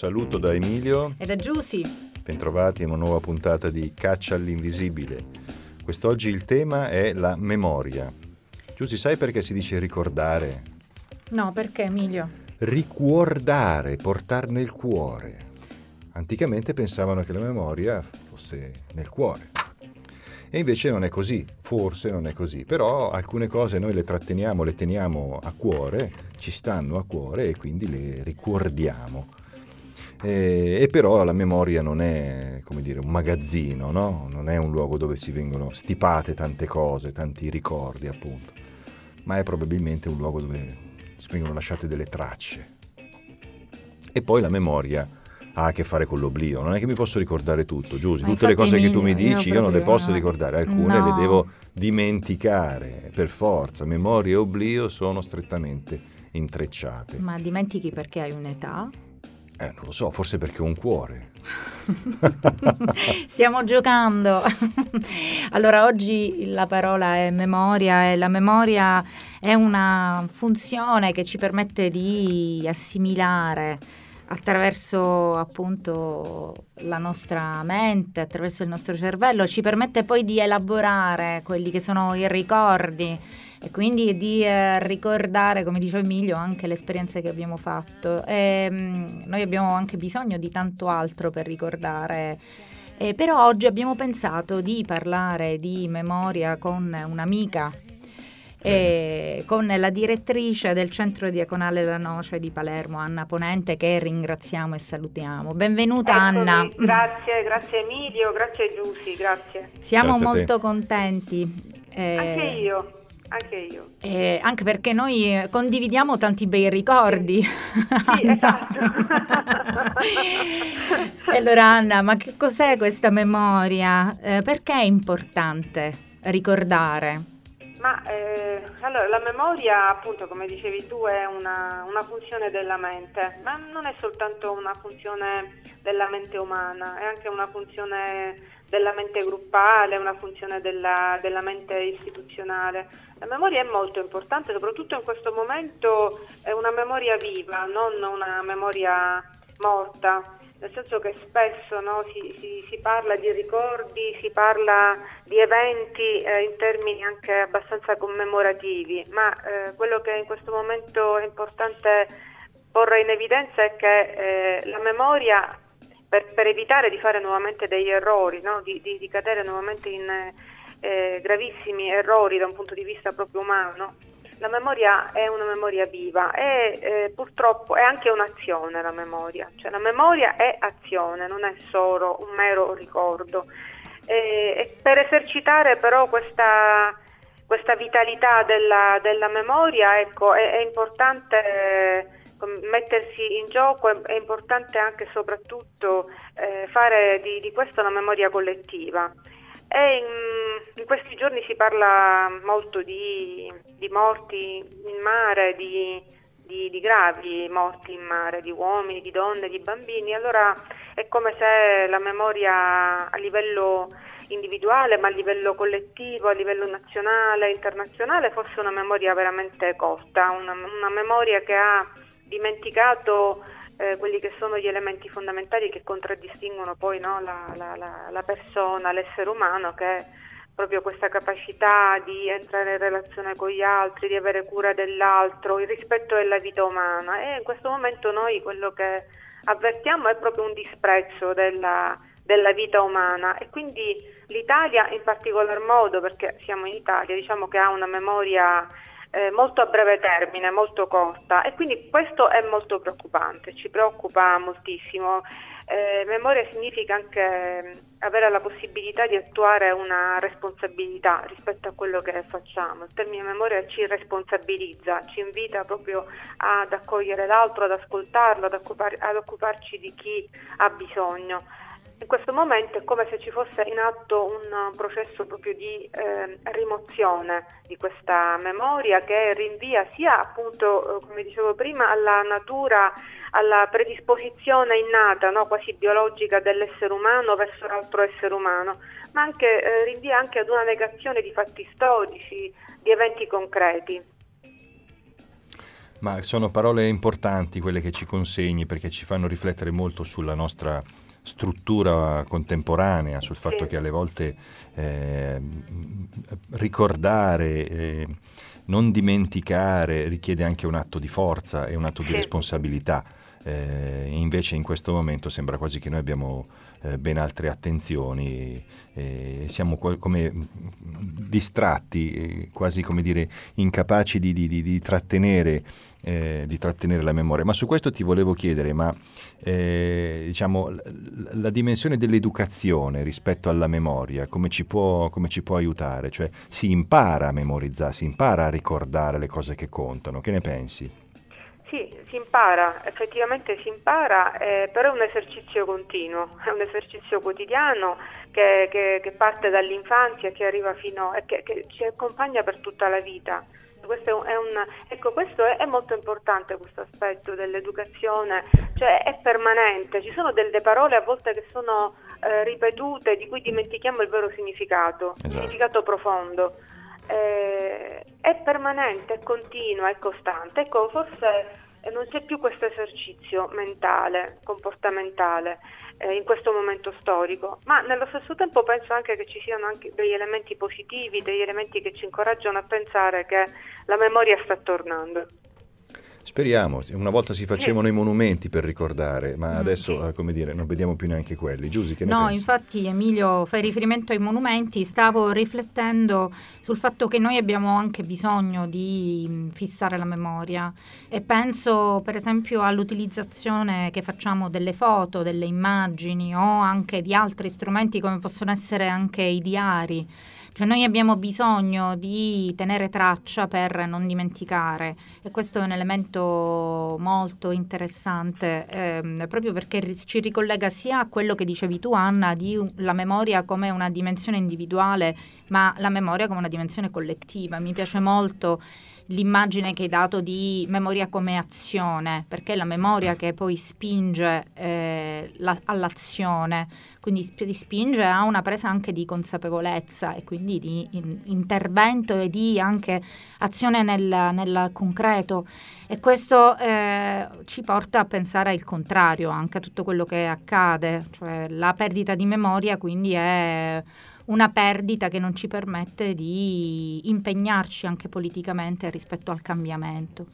saluto da Emilio e da Giusy. Bentrovati in una nuova puntata di Caccia all'invisibile. Quest'oggi il tema è la memoria. Giusy, sai perché si dice ricordare? No, perché Emilio? Ricuordare, portare nel cuore. Anticamente pensavano che la memoria fosse nel cuore. E invece non è così, forse non è così, però alcune cose noi le tratteniamo, le teniamo a cuore, ci stanno a cuore e quindi le ricordiamo. E, e, però la memoria non è come dire, un magazzino, no? non è un luogo dove si vengono stipate tante cose, tanti ricordi appunto, ma è probabilmente un luogo dove si vengono lasciate delle tracce. E poi la memoria ha a che fare con l'oblio. Non è che mi posso ricordare tutto, Giusy. Tutte le cose che tu mi dici io, io non le posso ricordare, alcune no. le devo dimenticare per forza. Memoria e oblio sono strettamente intrecciate. Ma dimentichi perché hai un'età? Eh, non lo so, forse perché ho un cuore. Stiamo giocando. allora, oggi la parola è memoria e la memoria è una funzione che ci permette di assimilare attraverso appunto la nostra mente, attraverso il nostro cervello, ci permette poi di elaborare quelli che sono i ricordi e quindi di eh, ricordare, come dice Emilio, anche le esperienze che abbiamo fatto. E, mh, mm, noi abbiamo anche bisogno di tanto altro per ricordare. Eh, però oggi abbiamo pensato di parlare di memoria con un'amica e con la direttrice del centro diaconale La Noce di Palermo, Anna Ponente, che ringraziamo e salutiamo. Benvenuta Eccomi, Anna. Grazie, grazie Emilio, grazie Giussi, grazie. Siamo grazie molto contenti. Eh, anche io. Anche io. Eh, anche perché noi condividiamo tanti bei ricordi. Sì, esatto. allora Anna, ma che cos'è questa memoria? Eh, perché è importante ricordare? Ma eh, allora, la memoria, appunto, come dicevi tu, è una, una, funzione della mente, ma non è soltanto una funzione della mente umana, è anche una funzione della mente gruppale, una funzione della, della mente istituzionale. La memoria è molto importante, soprattutto in questo momento è una memoria viva, non una memoria morta nel senso che spesso no, si, si, si, parla di ricordi, si parla di eventi eh, in termini anche abbastanza commemorativi, ma eh, quello che in questo momento è importante porre in evidenza è che eh, la memoria, per, per, evitare di fare nuovamente degli errori, no, di, di, di, cadere nuovamente in eh, gravissimi errori da un punto di vista proprio umano, la memoria è una memoria viva e eh, purtroppo è anche un'azione la memoria, cioè la memoria è azione, non è solo un mero ricordo. E, e per esercitare però questa, questa vitalità della, della memoria ecco, è, è, importante eh, mettersi in gioco, è, importante anche e soprattutto eh, fare di, di questa una memoria collettiva. In, in, questi giorni si parla molto di, di morti in mare, di, di, di, gravi morti in mare, di uomini, di donne, di bambini. Allora è come se la memoria a livello individuale, ma a livello collettivo, a livello nazionale, internazionale, fosse una memoria veramente corta, una, una memoria che ha dimenticato eh, quelli che sono gli elementi fondamentali che contraddistinguono poi no, la, la, la, la, persona, l'essere umano, che è proprio questa capacità di entrare in relazione con gli altri, di avere cura dell'altro, il rispetto della vita umana. E in questo momento noi quello che avvertiamo è proprio un disprezzo della, della vita umana e quindi l'Italia in particolar modo, perché siamo in Italia, diciamo che ha una memoria eh, molto a breve termine, molto corta e quindi questo è molto preoccupante, ci preoccupa moltissimo. Eh, memoria significa anche mm, avere la possibilità di attuare una responsabilità rispetto a quello che facciamo. Il termine memoria ci responsabilizza, ci invita proprio ad accogliere l'altro, ad ascoltarlo, ad, occupar- ad occuparci di chi ha bisogno. In questo momento è come se ci fosse in atto un processo proprio di eh, rimozione di questa memoria che rinvia sia appunto, eh, come dicevo prima, alla natura, alla predisposizione innata, no, quasi biologica dell'essere umano verso l'altro essere umano, ma anche, eh, rinvia anche ad una negazione di fatti storici, di eventi concreti. Ma sono parole importanti quelle che ci consegni perché ci fanno riflettere molto sulla nostra struttura contemporanea, sul fatto sì. che alle volte eh, ricordare, eh, non dimenticare richiede anche un atto di forza e un atto sì. di responsabilità. Eh, invece in questo momento sembra quasi che noi abbiamo eh, ben altre attenzioni, eh, siamo co- come distratti, eh, quasi come dire incapaci di, di, di, di trattenere, eh, di, trattenere, la memoria. Ma su questo ti volevo chiedere, ma eh, diciamo, la, dimensione dell'educazione rispetto alla memoria, come ci, può, come ci può aiutare? Cioè si impara a memorizzare, si impara a ricordare le cose che contano, che ne pensi? Sì, si impara, effettivamente si impara, eh, però è un esercizio continuo, è un esercizio quotidiano che, che, che parte dall'infanzia che arriva fino e che, che, ci accompagna per tutta la vita. Questo è, un, ecco, questo è, è, molto importante questo aspetto dell'educazione, cioè è permanente, ci sono delle parole a volte che sono eh, ripetute di cui dimentichiamo il vero significato, esatto. il significato profondo eh, è permanente, è continua, è costante. Ecco, forse non c'è più questo esercizio mentale, comportamentale eh, in questo momento storico, ma nello stesso tempo penso anche che ci siano anche degli elementi positivi, degli elementi che ci incoraggiano a pensare che la memoria sta tornando. Speriamo, una volta si facevano sì. i monumenti per ricordare, ma mm, adesso, sì. come dire, non vediamo più neanche quelli. Giusy, che ne No, pensi? infatti Emilio, fai riferimento ai monumenti, stavo riflettendo sul fatto che noi abbiamo anche bisogno di mm, fissare la memoria e penso per esempio all'utilizzazione che facciamo delle foto, delle immagini o anche di altri strumenti come possono essere anche i diari cioè noi abbiamo bisogno di tenere traccia per non dimenticare e questo è un elemento molto interessante ehm, proprio perché ci ricollega sia a quello che dicevi tu Anna di la memoria come una dimensione individuale ma la memoria come una dimensione collettiva. Mi piace molto l'immagine che hai dato di memoria come azione, perché è la memoria che poi spinge eh, la, all'azione, quindi sp- spinge a una presa anche di consapevolezza e quindi di in- intervento e di anche azione nel, nel concreto. E questo eh, ci porta a pensare al contrario, anche a tutto quello che accade, cioè la perdita di memoria quindi è una perdita che non ci permette di impegnarci anche politicamente rispetto al cambiamento.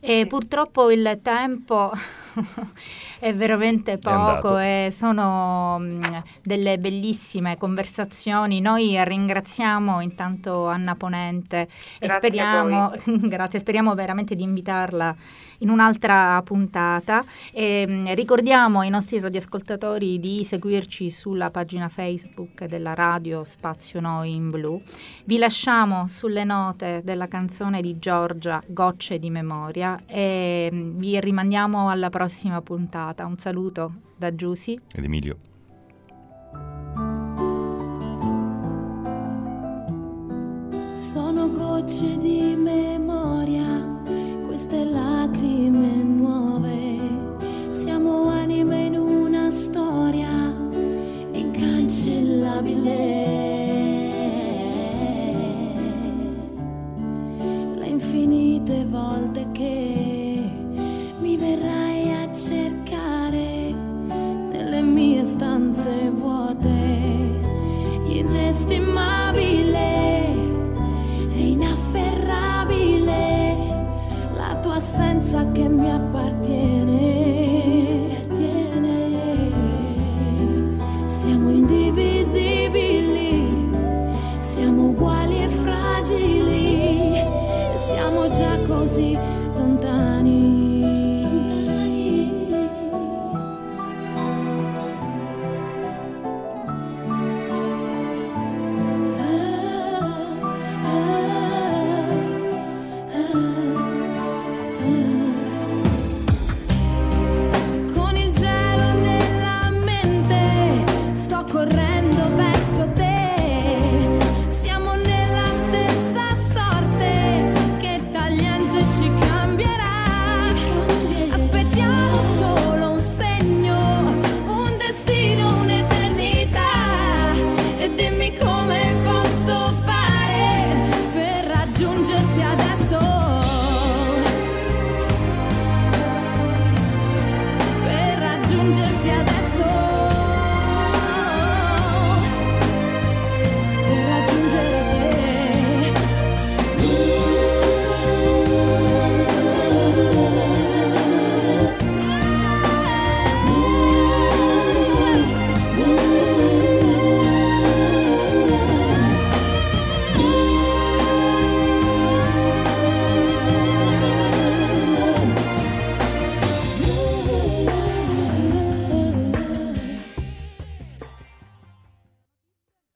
E purtroppo il tempo è veramente poco è e sono mh, delle bellissime conversazioni. Noi ringraziamo intanto Anna Ponente grazie e speriamo, grazie, speriamo veramente di invitarla in un'altra puntata. E, mh, ricordiamo ai nostri radioascoltatori di seguirci sulla pagina Facebook della radio Spazio Noi in Blu. Vi lasciamo sulle note della canzone di Giorgia Gocce di Memoria e mm, vi rimandiamo alla prossima puntata. Un saluto da Giusy ed Emilio. Sono gocce di memoria, queste lacrime nuove. Siamo anime in una storia incancellabile. Assenza che mi appartiene.